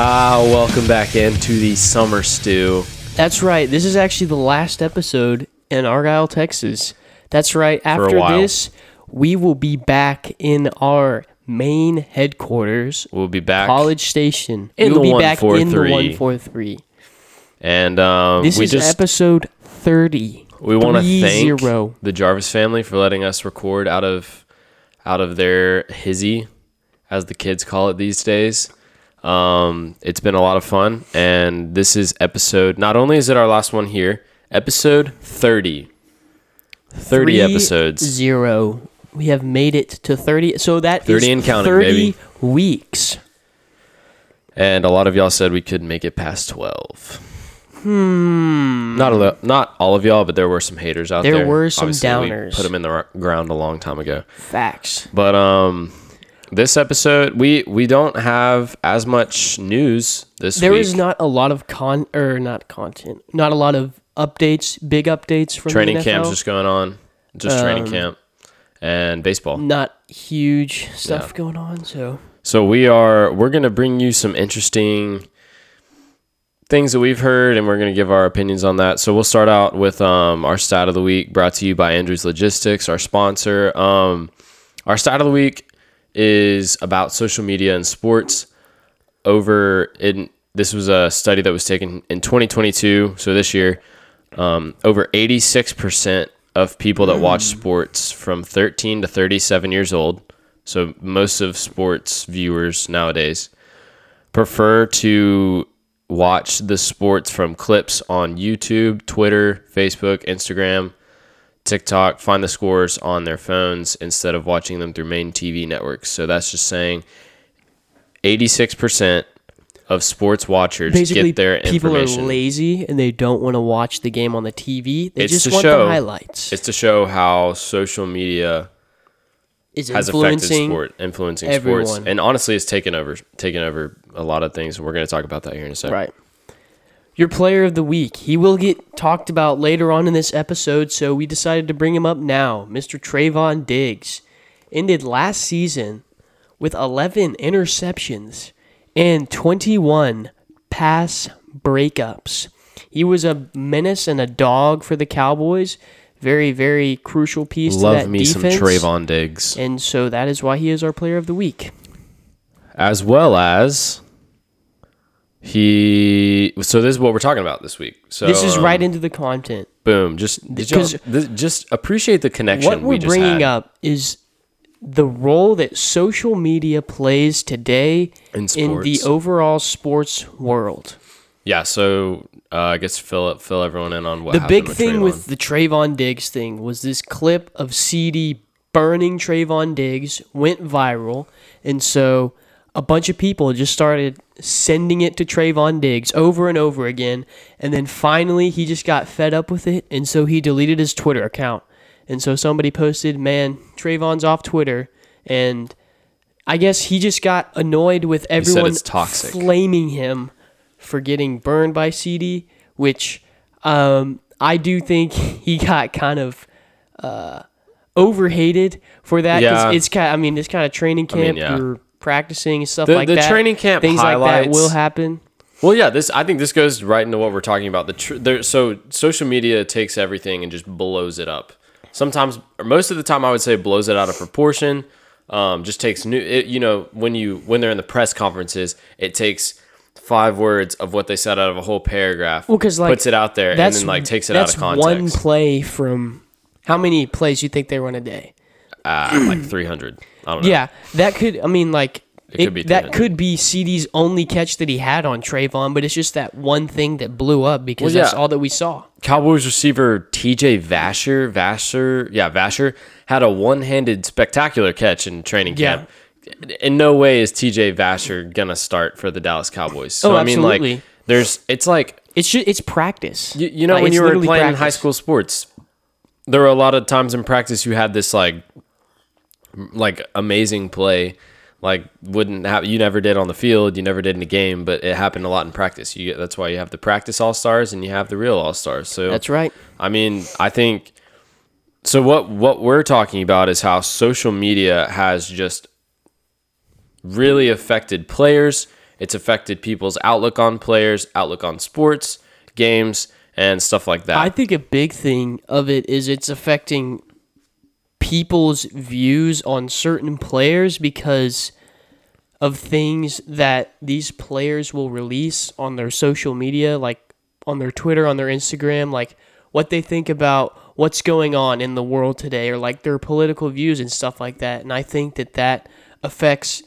Ah, welcome back into the summer stew. That's right. This is actually the last episode in Argyle, Texas. That's right. After while. this, we will be back in our main headquarters, We'll be back College Station. In we'll the be back in the 143. 143. and um, This we is just episode 30. we want to thank zero. the Jarvis family for letting us record out of out of their hizzy, as the kids call it these days. Um, it's been a lot of fun, and this is episode. Not only is it our last one here, episode thirty. 30 Three episodes. Zero. We have made it to 30. So that 30 is and counting, 30 baby. weeks. And a lot of y'all said we could make it past 12. Hmm. Not a lo- not all of y'all, but there were some haters out There there. were some Obviously, we downers. put them in the r- ground a long time ago. Facts. But um this episode we we don't have as much news this There week. is not a lot of con or not content, not a lot of updates, big updates from training the NFL. camps just going on. Just training Um, camp and baseball. not huge stuff going on. So So we are we're going to bring you some interesting things that we've heard and we're going to give our opinions on that. So we'll start out with um, our stat of the week brought to you by Andrews Logistics, our sponsor. Um, our stat of the week is about social media and sports over in this was a study that was taken in 2022, so this year. Um, over 86% of people that watch sports from 13 to 37 years old, so most of sports viewers nowadays, prefer to watch the sports from clips on YouTube, Twitter, Facebook, Instagram, TikTok, find the scores on their phones instead of watching them through main TV networks. So that's just saying 86% of sports watchers basically, get their people information. are lazy and they don't want to watch the game on the TV. They It's just to want show- the highlights. It's to show how social media Is has affected influencing sport, influencing sports, and honestly, it's taken over, taken over a lot of things. And we're going to talk about that here in a second. right. Your player of the week. He will get talked about later on in this episode, so we decided to bring him up now. Mr. Trevon Diggs ended last season with 11 interceptions and 21 pass breakups. He was a menace and a dog for the Cowboys. Very, very crucial piece to Love that me some defense. Trevon Diggs, And so that is why he is our player of the week. as well as he. So this is what we're talking about this week. So This is um, right into the content. Boom. Just 'Cause just appreciate the connection. What we we're just bringing had up is the role that social media plays today in in the overall sports world. yeah. So uh, I guess fill fill everyone in on what The big thing Trevon. with the Trevon Diggs thing was this clip of CeeDee burning Trevon Diggs went viral, and so a bunch of people just started sending it to Trevon Diggs over and over again, and then finally he just got fed up with it, and so he deleted his Twitter account. And so somebody posted, "Man, Trevon's off Twitter," and I guess he just got annoyed with everyone toxic. flaming him for getting burned by CeeDee, which um, I do think he got kind of uh, overhated for that Yeah. It's kind. I mean, it's kind of training mean, camp. yeah. You're practicing and stuff The- like the that. The training camp things like that will happen. Well, yeah, this I think this goes right into what we're talking about. The tr- there, so social media takes everything and just blows it up. Sometimes, or most of the time, I would say blows it out of proportion. Um, just takes new. It, you know, when you when they're in the press conferences, it takes five words of what they said out of a whole paragraph. Well, 'cause, like, puts it out there and then like takes it out of context. one play from how many plays you think they run a day? uh, like three hundred. I don't know. Yeah, that could. I mean, like It it could be that 300. could be CeeDee's only catch that he had on Trevon, but it's just that one thing that blew up because Well, that's all that we saw. Cowboys receiver TJ Vasher, Vasher, yeah, Vasher had a one-handed spectacular catch in training Yeah. camp. In no way is TJ Vasher gonna start for the Dallas Cowboys. So Oh, I mean, like, absolutely. there's it's like It's just, it's practice. you, you know Like, when it's you were literally playing in high school sports, there were a lot of times in practice you had this like like amazing play like wouldn't have you never did on the field you never did in a game but it happened a lot in practice you that's why you have the practice all stars and you have the real all stars so That's right. I mean, I think so what what we're talking about is how social media has just really affected players It's affected people's outlook on players, outlook on sports, games, and stuff like that. I think a big thing of it is it's affecting people's views on certain players because of things that these players will release on their social media, like on their Twitter, on their Instagram, like what they think about what's going on in the world today, or like their political views and stuff like that. And I think that that affects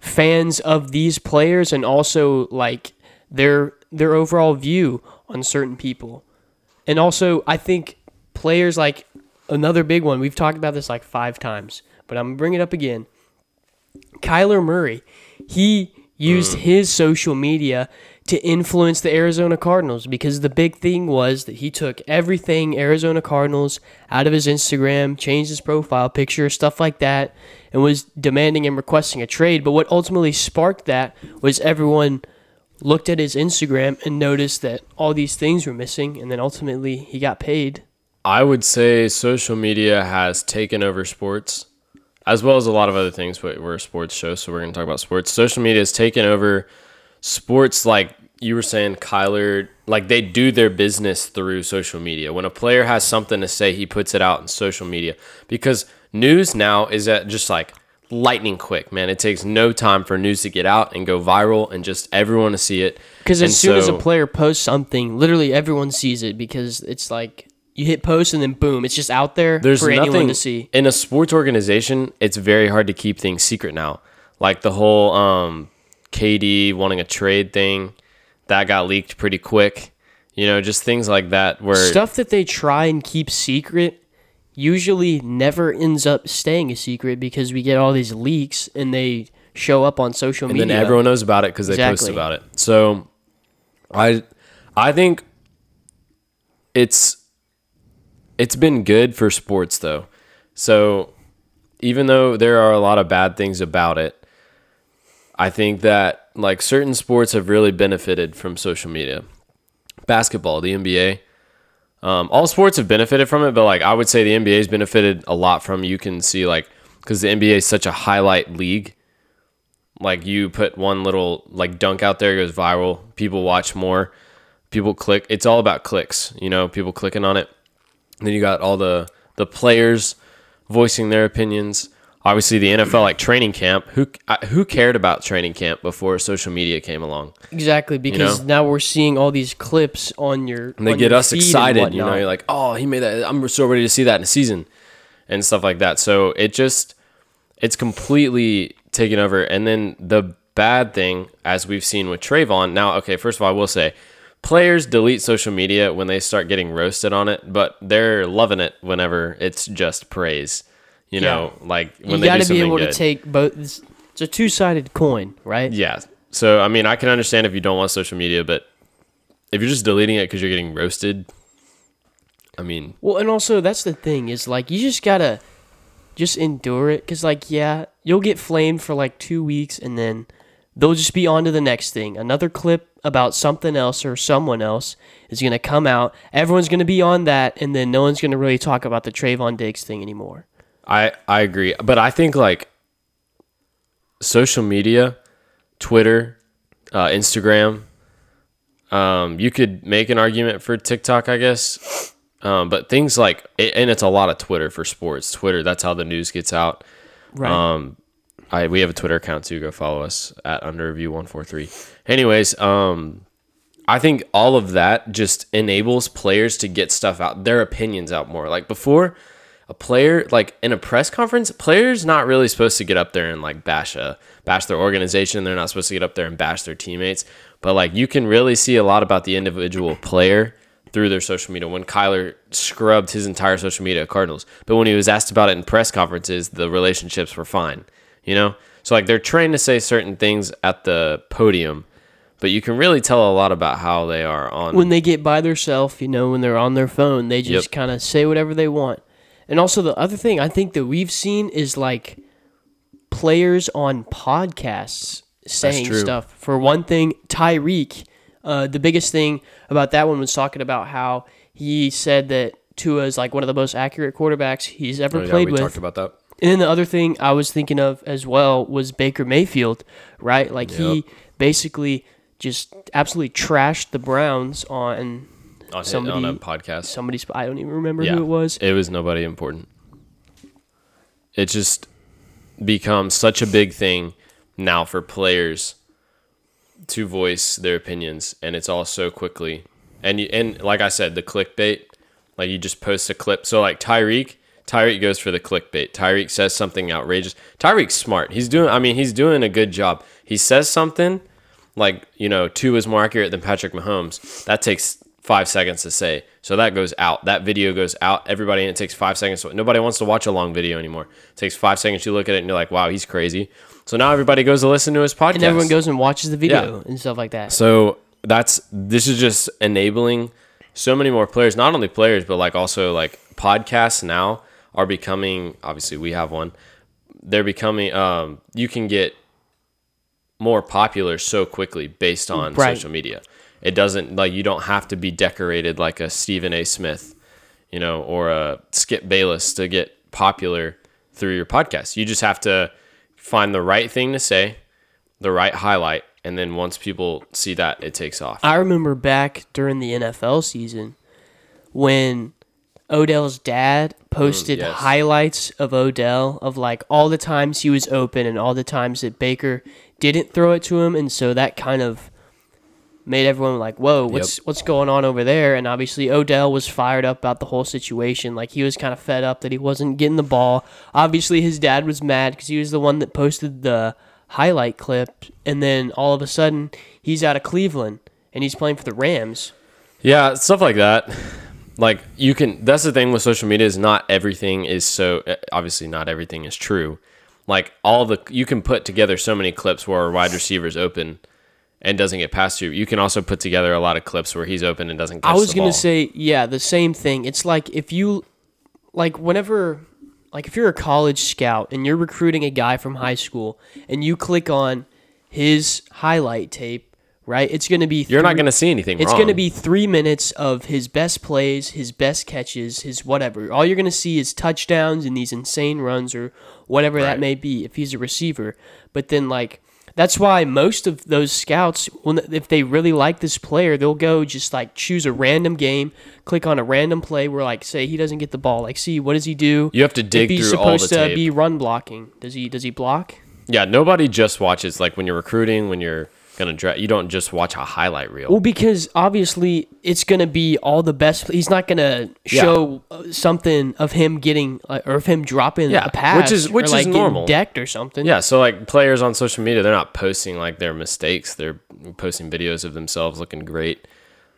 fans of these players and also like their their overall view on certain people. And also, I think players like another big one. We've talked about this like five times, but I'm gonna bring it up again. Kyler Murray, he used mm. his social media to influence the Arizona Cardinals because the big thing was that he took everything Arizona Cardinals out of his Instagram, changed his profile picture, stuff like that, and was demanding and requesting a trade. But what ultimately sparked that was everyone looked at his Instagram and noticed that all these things were missing, and then ultimately he got paid. I would say social media has taken over sports, as well as a lot of other things. But we're a sports show, so we're going to talk about sports. Social media has taken over sports, like you were saying, Kyler. Like they do their business through social media. When a player has something to say, he puts it out in social media because news now is at just like lightning quick, man. It takes no time for news to get out and go viral and just everyone to see it. Because as And soon as a player posts something, literally everyone sees it because it's like you hit post and then boom, it's just out there there's for nothing anyone to see. in a sports organization. It's very hard to keep things secret now. Like the whole um, KD wanting a trade thing that got leaked pretty quick. You know, just things like that where Stuff that they try and keep secret usually never ends up staying a secret because we get all these leaks and they show up on social and media. And then everyone knows about it because they post about it. So, I, I think it's it's been good for sports though. So, even though there are a lot of bad things about it, I think that like certain sports have really benefited from social media. Basketball, the NBA, um, all sports have benefited from it, but like I would say the NBA has benefited a lot from. You can see like because the NBA is such a highlight league like you put one little like dunk out there it goes viral people watch more people click it's all about clicks you know people clicking on it and then you got all the the players voicing their opinions. Obviously the NFL like training camp. Who who cared about training camp before social media came along? Exactly because now we're seeing all these clips on your and they get us excited you know? you're like oh he made that i'm so ready to see that in a season and stuff like that. So it just it's completely taken over. And then the bad thing as we've seen with Trevon now okay first of all I will say players delete social media when they start getting roasted on it but they're loving it whenever it's just praise you know like when you they got do to be able good to take both. It's it's a two sided coin, right? yeah so I mean I can understand if you don't want social media but if you're just deleting it because you're getting roasted I mean Well, and also that's the thing is like you just gotta just endure it because like yeah, you'll get flamed for like two weeks and then they'll just be on to the next thing. Another clip about something else or someone else is gonna come out. Everyone's gonna be on that, and then no one's gonna really talk about the Trevon Diggs thing anymore. I I agree, but I think like social media, Twitter, uh, Instagram. Um, you could make an argument for TikTok, I guess, um, but things like and it's a lot of Twitter for sports. Twitter, that's how the news gets out. Right. Um, I we have a Twitter account too. Go follow us at under review one four three. Anyways, um, I think all of that just enables players to get stuff out, their opinions out more. Like before, a player like in a press conference, players not really supposed to get up there and like bash a bash their organization. They're not supposed to get up there and bash their teammates. But like you can really see a lot about the individual player through their social media. When Kyler scrubbed his entire social media at Cardinals, but when he was asked about it in press conferences, the relationships were fine. You know, so like they're trained to say certain things at the podium, but you can really tell a lot about how they are on. when they get by themselves, you know, when they're on their phone, they just Yep. kind of say whatever they want. And also, the other thing I think that we've seen is like players on podcasts saying stuff. For one thing, Tyreek, uh, the biggest thing about that one was talking about how he said that Tua is like one of the most accurate quarterbacks he's ever Oh, yeah, played we with. talked about that. And then the other thing I was thinking of as well was Baker Mayfield, right? Like he basically just absolutely trashed the Browns on on, on a podcast. somebody's. I don't even remember Yeah. who it was. It was nobody important. It just becomes such a big thing now for players to voice their opinions, and it's all so quickly. And you, and like I said, the clickbait, like you just post a clip. So like Tyreek, Tyreek goes for the clickbait. Tyreek says something outrageous. Tyreek's smart. He's doing. I mean, he's doing a good job. He says something like you know Tua is more accurate than Patrick Mahomes. That takes five seconds to say. So that goes out. That video goes out. Everybody, and it takes five seconds. Nobody wants to watch a long video anymore. It takes five seconds. You look at it and you're like, wow, he's crazy. So now everybody goes to listen to his podcast. And everyone goes and watches the video Yeah. and stuff like that. So that's this is just enabling so many more players, not only players, but like also like podcasts now are becoming obviously we have one. They're becoming um you can get more popular so quickly based on Right. social media. It doesn't like you don't have to be decorated like a Stephen A. Smith, you know, or a Skip Bayless to get popular through your podcast. You just have to find the right thing to say, the right highlight, and then once people see that, it takes off. I remember back during the NFL season when Odell's dad posted Mm, yes. highlights of Odell of like all the times he was open and all the times that Baker didn't throw it to him, and so that kind of made everyone like, "Whoa, what's what's going on over there?" And obviously Odell was fired up about the whole situation. Like he was kind of fed up that he wasn't getting the ball. Obviously his dad was mad because he was the one that posted the highlight clip, and then all of a sudden he's out of Cleveland and he's playing for the Rams. Yeah, stuff like that. Like you can. That's the thing with social media is not everything is so. uh, Obviously, not everything is true. Like all the you can put together so many clips where a wide receiver's open and doesn't get past you. You can also put together a lot of clips where he's open and doesn't. I was gonna say, yeah, the same thing. It's like if you, like, whenever, like, if you're a college scout and you're recruiting a guy from high school and you click on his highlight tape, right? It's gonna be you're not three- going to see anything. It's going to be three minutes of his best plays, his best catches, his whatever. All you're going to see is touchdowns and these insane runs or whatever that may be if he's a receiver. But then, like, that's why most of those scouts, when if they really like this player, they'll go just like choose a random game, click on a random play where, like, say he doesn't get the ball. Like, see what does he do? You have to dig if he's through all the supposed to be run blocking, does he? Does he block? Yeah, nobody just watches like when you're recruiting when you're gonna draft. You don't just watch a highlight reel. Well, because obviously it's gonna be all the best. He's not gonna show uh, something of him getting uh, or of him dropping Yeah, a pass, which is- which or is like getting normal. decked or something. Yeah, so like players on social media, they're not posting like their mistakes. They're posting videos of themselves looking great.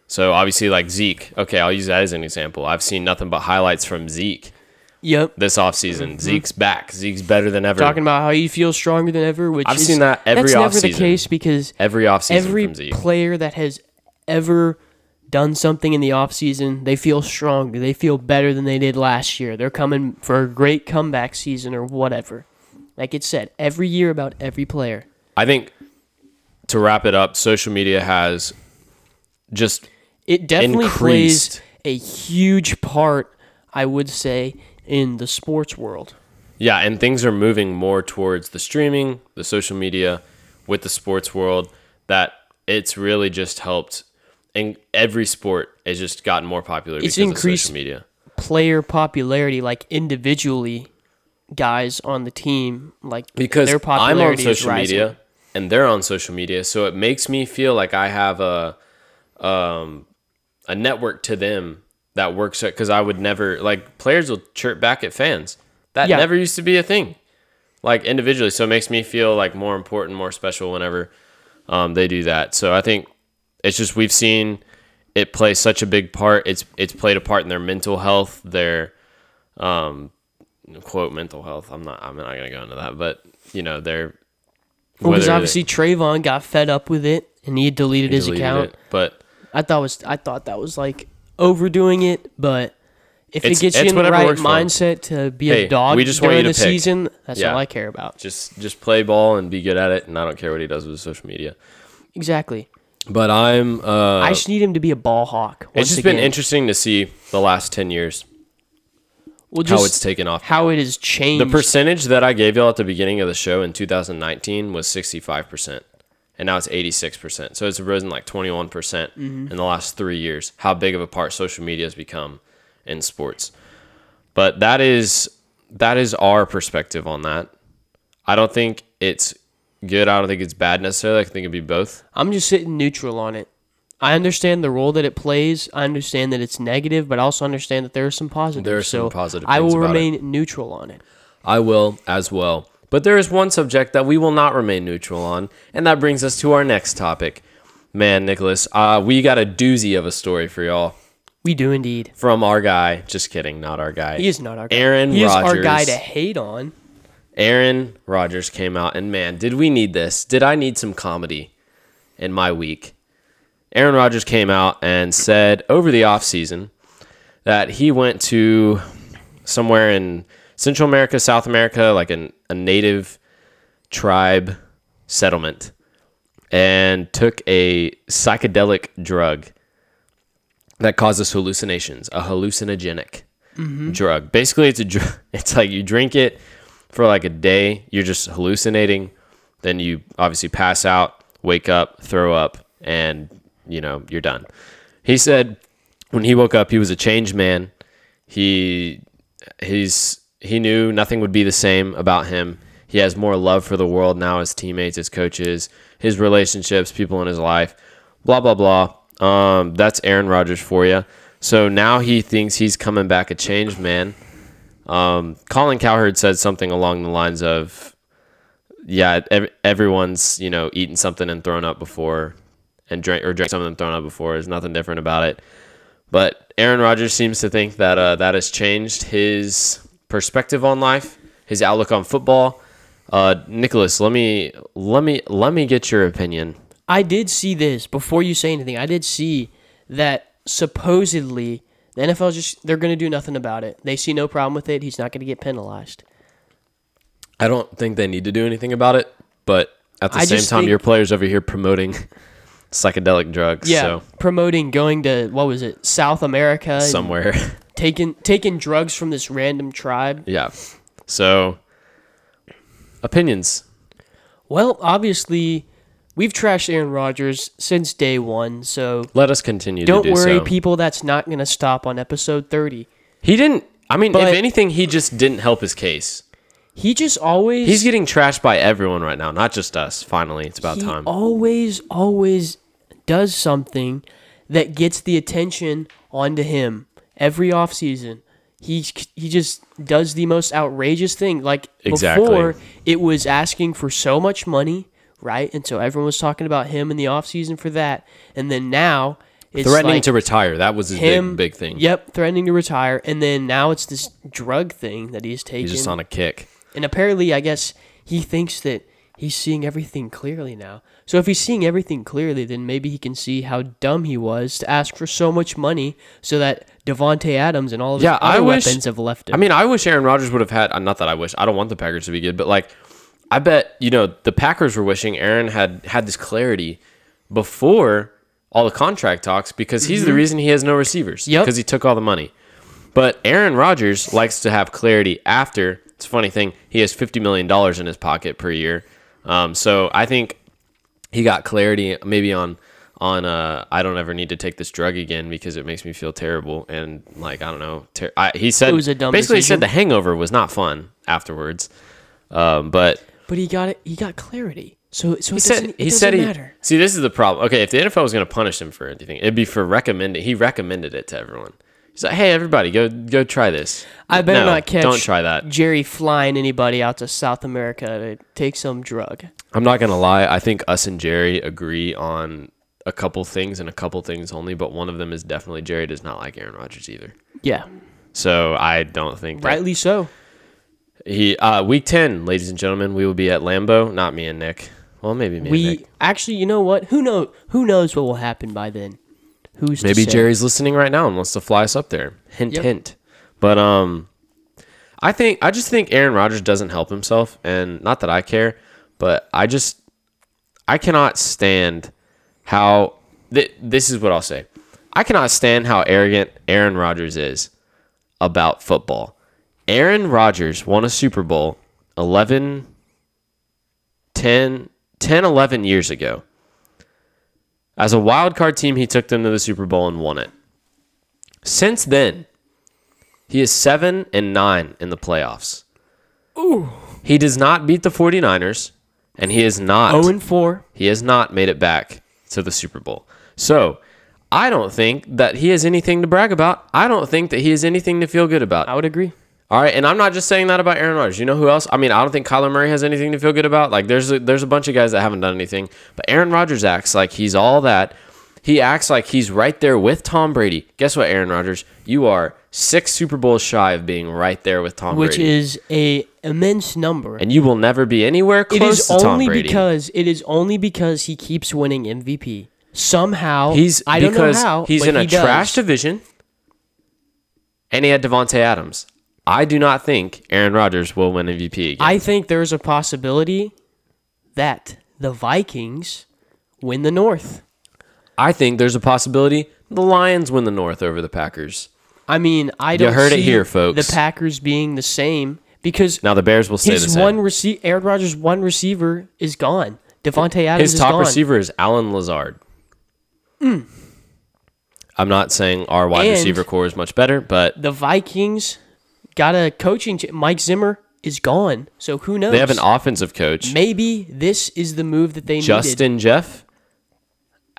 So obviously, like Zeke. Okay, I'll use that as an example. I've seen nothing but highlights from Zeke Yep. this offseason. Zeke's back. Zeke's better than ever. Mm-hmm. Talking about how he feels stronger than ever, which I've is, seen that every That's never the offseason. case because every offseason every player that has ever done something in the offseason, they feel stronger. They feel better than they did last year. They're coming for a great comeback season or whatever. Like it said, every year about every player. I think to wrap it up, social media has just It definitely Increased. plays a huge part, I would say, in the sports world. Yeah, and things are moving more towards the streaming, the social media with the sports world that it's really just helped and every sport has just gotten more popular It's because of increased- social media. Player popularity, like individually, guys on the team, like Because their I'm on popularity is social rising. media and they're on social media, so it makes me feel like I have a um a network to them that works because I would never like players will chirp back at fans. That Yeah. never used to be a thing. Like individually, so it makes me feel like more important, more special whenever um, they do that. So I think it's just we've seen it play such a big part. It's it's played a part in their mental health, their um, quote mental health. I'm not I'm not gonna go into that, but you know their Well, because obviously Trevon got fed up with it and he deleted they his account. it, but I thought was I thought that was like overdoing it, but if It's- it gets you it's in the whatever right works for 'em. mindset to be Hey, a dog we just want during you the to pick. season, that's Yeah. all I care about. just just play ball and be good at it, and I don't care what he does with social media. Exactly. But I'm uh, I just need him to be a ball hawk. it's once just been again. interesting to see the last ten years Well, how just it's taken off. how it has changed. The percentage that I gave y'all at the beginning of the show in 2019 was 65%. And now it's 86%. So it's risen like 21% mm-hmm. in the last three years. How big of a part social media has become in sports. But that is that is our perspective on that. I don't think it's good. I don't think it's bad necessarily. I think it'd be both. I'm just sitting neutral on it. I understand the role that it plays. I understand that it's negative, but I also understand that there are some positives. There are some so positive I will remain neutral on it. I will as well. But there is one subject that we will not remain neutral on, and that brings us to our next topic. Man, Nicholas, uh, we got a doozy of a story for y'all We do indeed. from our guy. Just kidding, not our guy. He is not our guy. Aaron He is our guy to hate on. Aaron Rodgers came out, and man, did we need this? Did I need some comedy in my week? Aaron Rodgers came out and said over the offseason that he went to somewhere in Central America, South America, like an, a native tribe settlement, and took a psychedelic drug that causes hallucinations, a hallucinogenic mm-hmm. drug. Basically, it's a dr- it's like you drink it for like a day, you're just hallucinating, then you obviously pass out, wake up, throw up, and you know you're done. He said when he woke up, he was a changed man. He he's he knew nothing would be the same about him. He has more love for the world now, his teammates, his coaches, his relationships, people in his life, blah blah blah. Um, that's Aaron Rodgers for you. So now he thinks he's coming back a changed man. Um, Colin Cowherd said something along the lines of, "Yeah, ev- everyone's you know eaten something and thrown up before, and drank or drank something and thrown up before. There's nothing different about it." But Aaron Rodgers seems to think that uh, that has changed his perspective on life, his outlook on football. Uh, Nicholas, let me let me let me get your opinion. I did see this before you say anything. I did see that supposedly the NFL just they're going to do nothing about it. They see no problem with it. He's not going to get penalized. I don't think they need to do anything about it, but at the I same time, think- your players over here promoting psychedelic drugs. Yeah, So promoting going to what was it, South America, somewhere, taking taking drugs from this random tribe. yeah. So opinions. Well, obviously, we've trashed Aaron Rodgers since day one, so Let us continue. don't to do worry, so. people. That's not going to stop on episode thirty. He didn't. I mean, But- if anything, he just didn't help his case. He just always He's getting trashed by everyone right now, not just us. Finally, it's about he time. always always does something that gets the attention onto him every offseason. He he just does the most outrageous thing. Like Exactly. before, it was asking for so much money, right? And so everyone was talking about him in the offseason for that. And then now it's Threatening like to retire. That was his him big, big thing. Yep, threatening to retire. And then now it's this drug thing that he's taking. He's just on a kick. And apparently, I guess he thinks that he's seeing everything clearly now. So if he's seeing everything clearly, then maybe he can see how dumb he was to ask for so much money so that Davante Adams and all of his Yeah, I wish- weapons have left him. I mean, I wish Aaron Rodgers would have had. uh, Not that I wish. I don't want the Packers to be good, but like, I bet you know the Packers were wishing Aaron had had this clarity before all the contract talks because he's the reason he has no receivers. Yep. Because he took all the money. But Aaron Rodgers likes to have clarity after. It's a funny thing. He has fifty million dollars in his pocket per year. Um, so I think he got clarity maybe on on uh I don't ever need to take this drug again because it makes me feel terrible and like I don't know ter- I, he said It was a dumb basically he decision. said the hangover was not fun afterwards um but but he got it. He got clarity. So so he it said doesn't, he said he matter. see this is the problem okay if the NFL was going to punish him for anything it'd be for recommending he recommended it to everyone he's like hey everybody go go try this I better No, not catch. don't try that Jerry flying anybody out to South America to take some drug. I'm not gonna lie. I think us and Jerry agree on a couple things and a couple things only, but one of them is definitely Jerry does not like Aaron Rodgers either. Yeah, So I don't think that rightly so. he uh, week ten, ladies and gentlemen, we will be at Lambeau. Not me and Nick. Well, maybe me. and We Nick. actually, you know what? Who know? Who knows what will happen by then? Who's to maybe? Jerry's listening right now and wants to fly us up there. Hint, Yep. hint. But um, I think I just think Aaron Rodgers doesn't help himself, and not that I care, but I just I cannot stand how th- this is what I'll say. I cannot stand how arrogant Aaron Rodgers is about football. Aaron Rodgers won a Super Bowl 11 10 10, 11 years ago. As a wild card team, he took them to the Super Bowl and won it. Since then, he is 7 and 9 in the playoffs. Ooh. He does not beat the 49ers, and he is not 0 and 4. he has not made it back to the Super Bowl. So, I don't think that he has anything to brag about. I don't think that he has anything to feel good about. I would agree. All right, and I'm not just saying that about Aaron Rodgers. You know who else? I mean, I don't think Kyler Murray has anything to feel good about. Like, there's a, there's a bunch of guys that haven't done anything, but Aaron Rodgers acts like he's all that. He acts like he's right there with Tom Brady. Guess what, Aaron Rodgers? You are six Super Bowls shy of being right there with Tom Brady. Which Brady, is a immense number. and you will never be anywhere close is to Tom only Brady. because it is only because he keeps winning MVP. Somehow He's I don't because know how he's but in a he does. trash division, and he had Davante Adams. I do not think Aaron Rodgers will win MVP again. I think there's a possibility that the Vikings win the North. I think there's a possibility the Lions win the North over the Packers. I mean, I don't You heard it here, folks. the Packers being the same because Now the Bears will stay the same. one receiver, Aaron Rodgers' one receiver is gone. Davante Adams His is top receiver is Allen Lazard. I'm not saying our wide And- receiver corps is much better, but The Vikings got a coaching. ch- Mike Zimmer is gone, so who knows? they have an offensive coach. Maybe this is the move that they needed. Justin Jeff,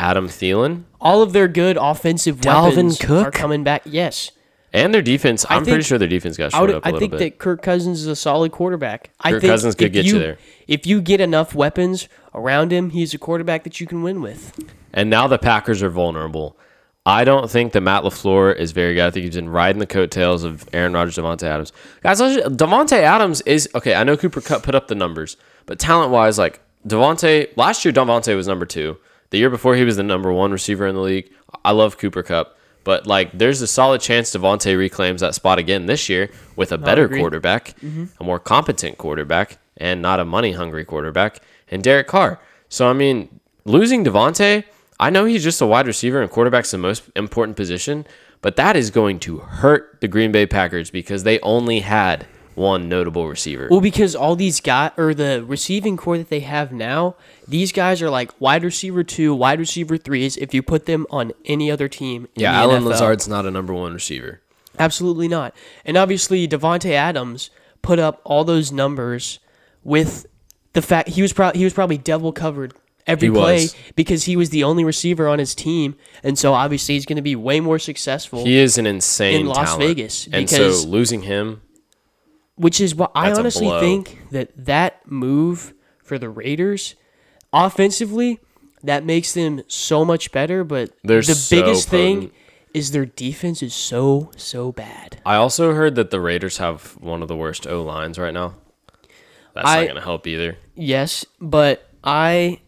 Adam Thielen, All of their good offensive Dalvin weapons Cook? are coming back. Yes, and their defense. I'm pretty think- sure their defense got I, short would, up a I little think bit. that Kirk Cousins is a solid quarterback. I Kirk think Cousins could if get you there. If you get enough weapons around him, he's a quarterback that you can win with. And now the Packers are vulnerable. I don't think that Matt LaFleur is very good. I think he's been riding the coattails of Aaron Rodgers, Davante Adams. Guys, Davante Adams is okay. I know Cooper Kupp put up the numbers, but talent wise, like Davante, last year Davante was number two. The year before he was the number one receiver in the league. I love Cooper Kupp, but like there's a solid chance Davante reclaims that spot again this year with a better quarterback, mm-hmm. a more competent quarterback, and not a money hungry quarterback, and Derek Carr. So I mean, losing Davante, I know he's just a wide receiver and quarterback's the most important position, but that is going to hurt the Green Bay Packers because they only had one notable receiver. Well, because all these guys or the receiving corps that they have now, these guys are like wide receiver two, wide receiver threes. If you put them on any other team, in yeah, the Allen NFL. Lazard's not a number one receiver. Absolutely not. And obviously, Davante Adams put up all those numbers with the fact he was probably he was probably devil covered every He play was. because he was the only receiver on his team, and so obviously he's going to be way more successful. He is an insane In Las talent. Vegas, and because- so losing him, which is what I That's a honestly think that that move for the Raiders offensively that makes them so much better. But They're the so biggest thing is their defense is so so bad. I also heard that the Raiders have one of the worst O lines right now. That's I- not going to help either. Yes, but I,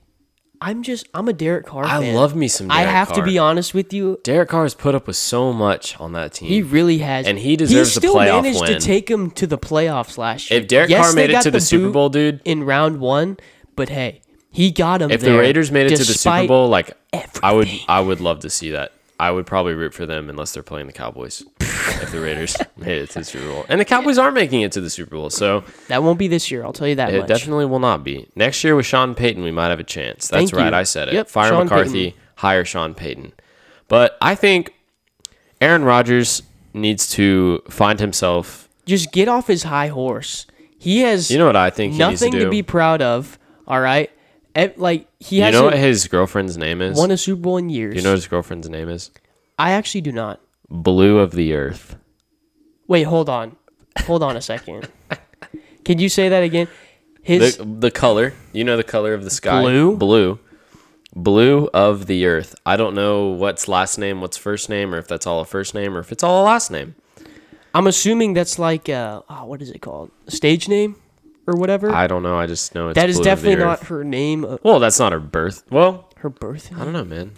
I'm just I'm a Derek Carr. I fan. love me some I Derek have to be honest with you. Derek Carr has put up with so much on that team. He really has, And he deserves He still managed win. to take him to the playoffs last year. if Derek Yes, Carr made it to the, Super Bowl, dude, in round one, but hey, he got him. if the Raiders made it to the Super Bowl, like I would. I would love to see that. I would probably root for them unless they're playing the Cowboys. if the Raiders made it to the Super Bowl, and the Cowboys are making it to the Super Bowl, so That won't be this year. I'll tell you that it much. definitely will not be next year with Sean Payton. We might have a chance. That's Thank right, you. I said it. Yep, Fire Sean McCarthy, Payton. hire Sean Payton. But I think Aaron Rodgers needs to find himself. Just get off his high horse. He has You know what I think to nothing do. to be proud of. All right, Eh, like he you know what his girlfriend's name is? won a Super Bowl in years. Do you know what his girlfriend's name is? I actually do not. Blue of the Earth. Wait, hold on, hold on a second. Can you say that again? His The the color. You know the color of the sky. Blue? Blue. Blue of the Earth. I don't know what's last name, what's first name, or if that's all a first name, or if it's all a last name. I'm assuming that's like uh, oh, what is it called? Stage name or whatever. I don't know. I just know it's that is Blue of the definitely not Earth. her name. uh, Well, that's not her birth. Well, Her birth. I don't know, man.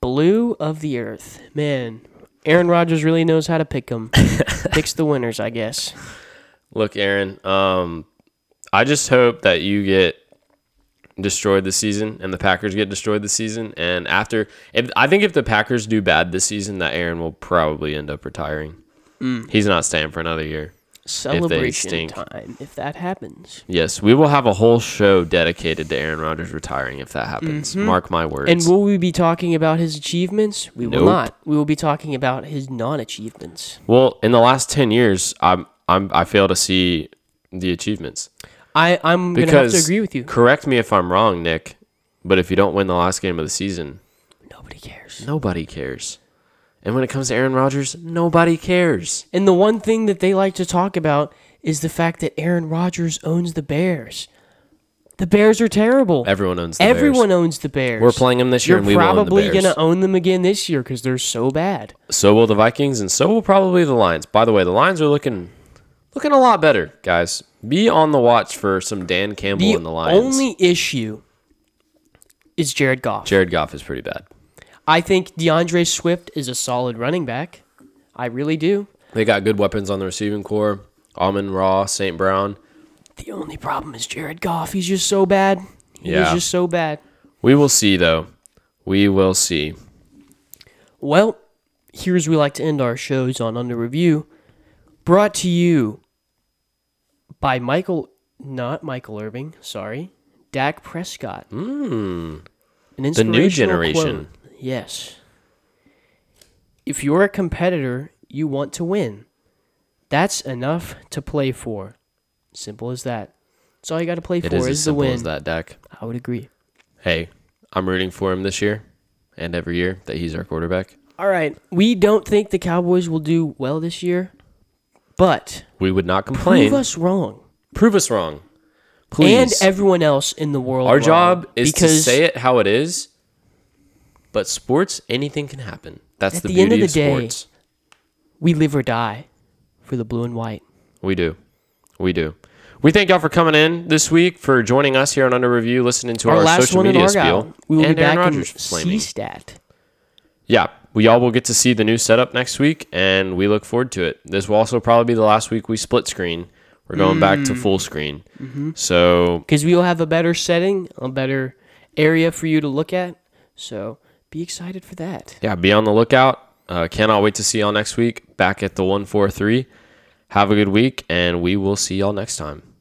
Blue of the Earth. Man, Aaron Rodgers really knows how to pick them. Picks the winners, I guess. Look, Aaron. Um, I just hope that you get destroyed this season and the Packers get destroyed this season. And after, if I think if the Packers do bad this season, that Aaron will probably end up retiring. Mm. He's not staying for another year. Celebration stink. time if that happens. Yes, we will have a whole show dedicated to Aaron Rodgers retiring if that happens. Mark my words. Mm-hmm. And will we be talking about his achievements? We will not. We will be talking about his non-achievements. well, in the last ten years, I'm I'm I fail to see the achievements I I'm gonna have to agree with you. Correct me if I'm wrong, Nick, but if you don't win the last game of the season, Nobody cares. nobody cares. And when it comes to Aaron Rodgers, nobody cares. And the one thing that they like to talk about is the fact that Aaron Rodgers owns the Bears. The Bears are terrible. Everyone owns the Bears. Everyone Bears. owns the Bears. We're playing them this year, You're and we will own the probably gonna own them again this year because they're so bad. So will the Vikings, and so will probably the Lions. By the way, the Lions are looking looking a lot better, guys. Be on the watch for some Dan Campbell The and the Lions. The only issue is Jared Goff. Jared Goff is pretty bad. I think DeAndre Swift is a solid running back. I really do. They got good weapons on the receiving corps. Amon Raw, St. Brown. The only problem is Jared Goff. He's just so bad. He's Yeah. just so bad. We will see though. We will see. Well, here's we like to end our shows on Under Review. Brought to you by Michael, not Michael Irving, sorry, Dak Prescott. Mm. The new generation. quote. Yes. If you're a competitor, you want to win. That's enough to play for. Simple as that. That's all you got to play It for is is, as the simple win. as that, Dak. I would agree. Hey, I'm rooting for him this year and every year that he's our quarterback. All right. We don't think the Cowboys will do well this year, but We would not complain. prove us wrong. Prove us wrong. Please. And everyone else in the world. Our job is to say it how it is. But sports, anything can happen. That's At the, the beauty of of, the day- sports. we live or die for the blue and white. We do. We do. We thank y'all for coming in this week, for joining us here on Under Review, listening to our, Our last social media spiel. We will and be Aaron back in flaming. C-Stat. Yeah, we all will get to see the new setup next week, and we look forward to it. This will also probably be the last week we split screen. We're going back Mm. to full screen. Mm-hmm. So because we will have a better setting, a better area for you to look at. So be excited for that. yeah, be on the lookout. Uh, cannot wait to see y'all next week back at the one four three. Have a good week, and we will see y'all next time.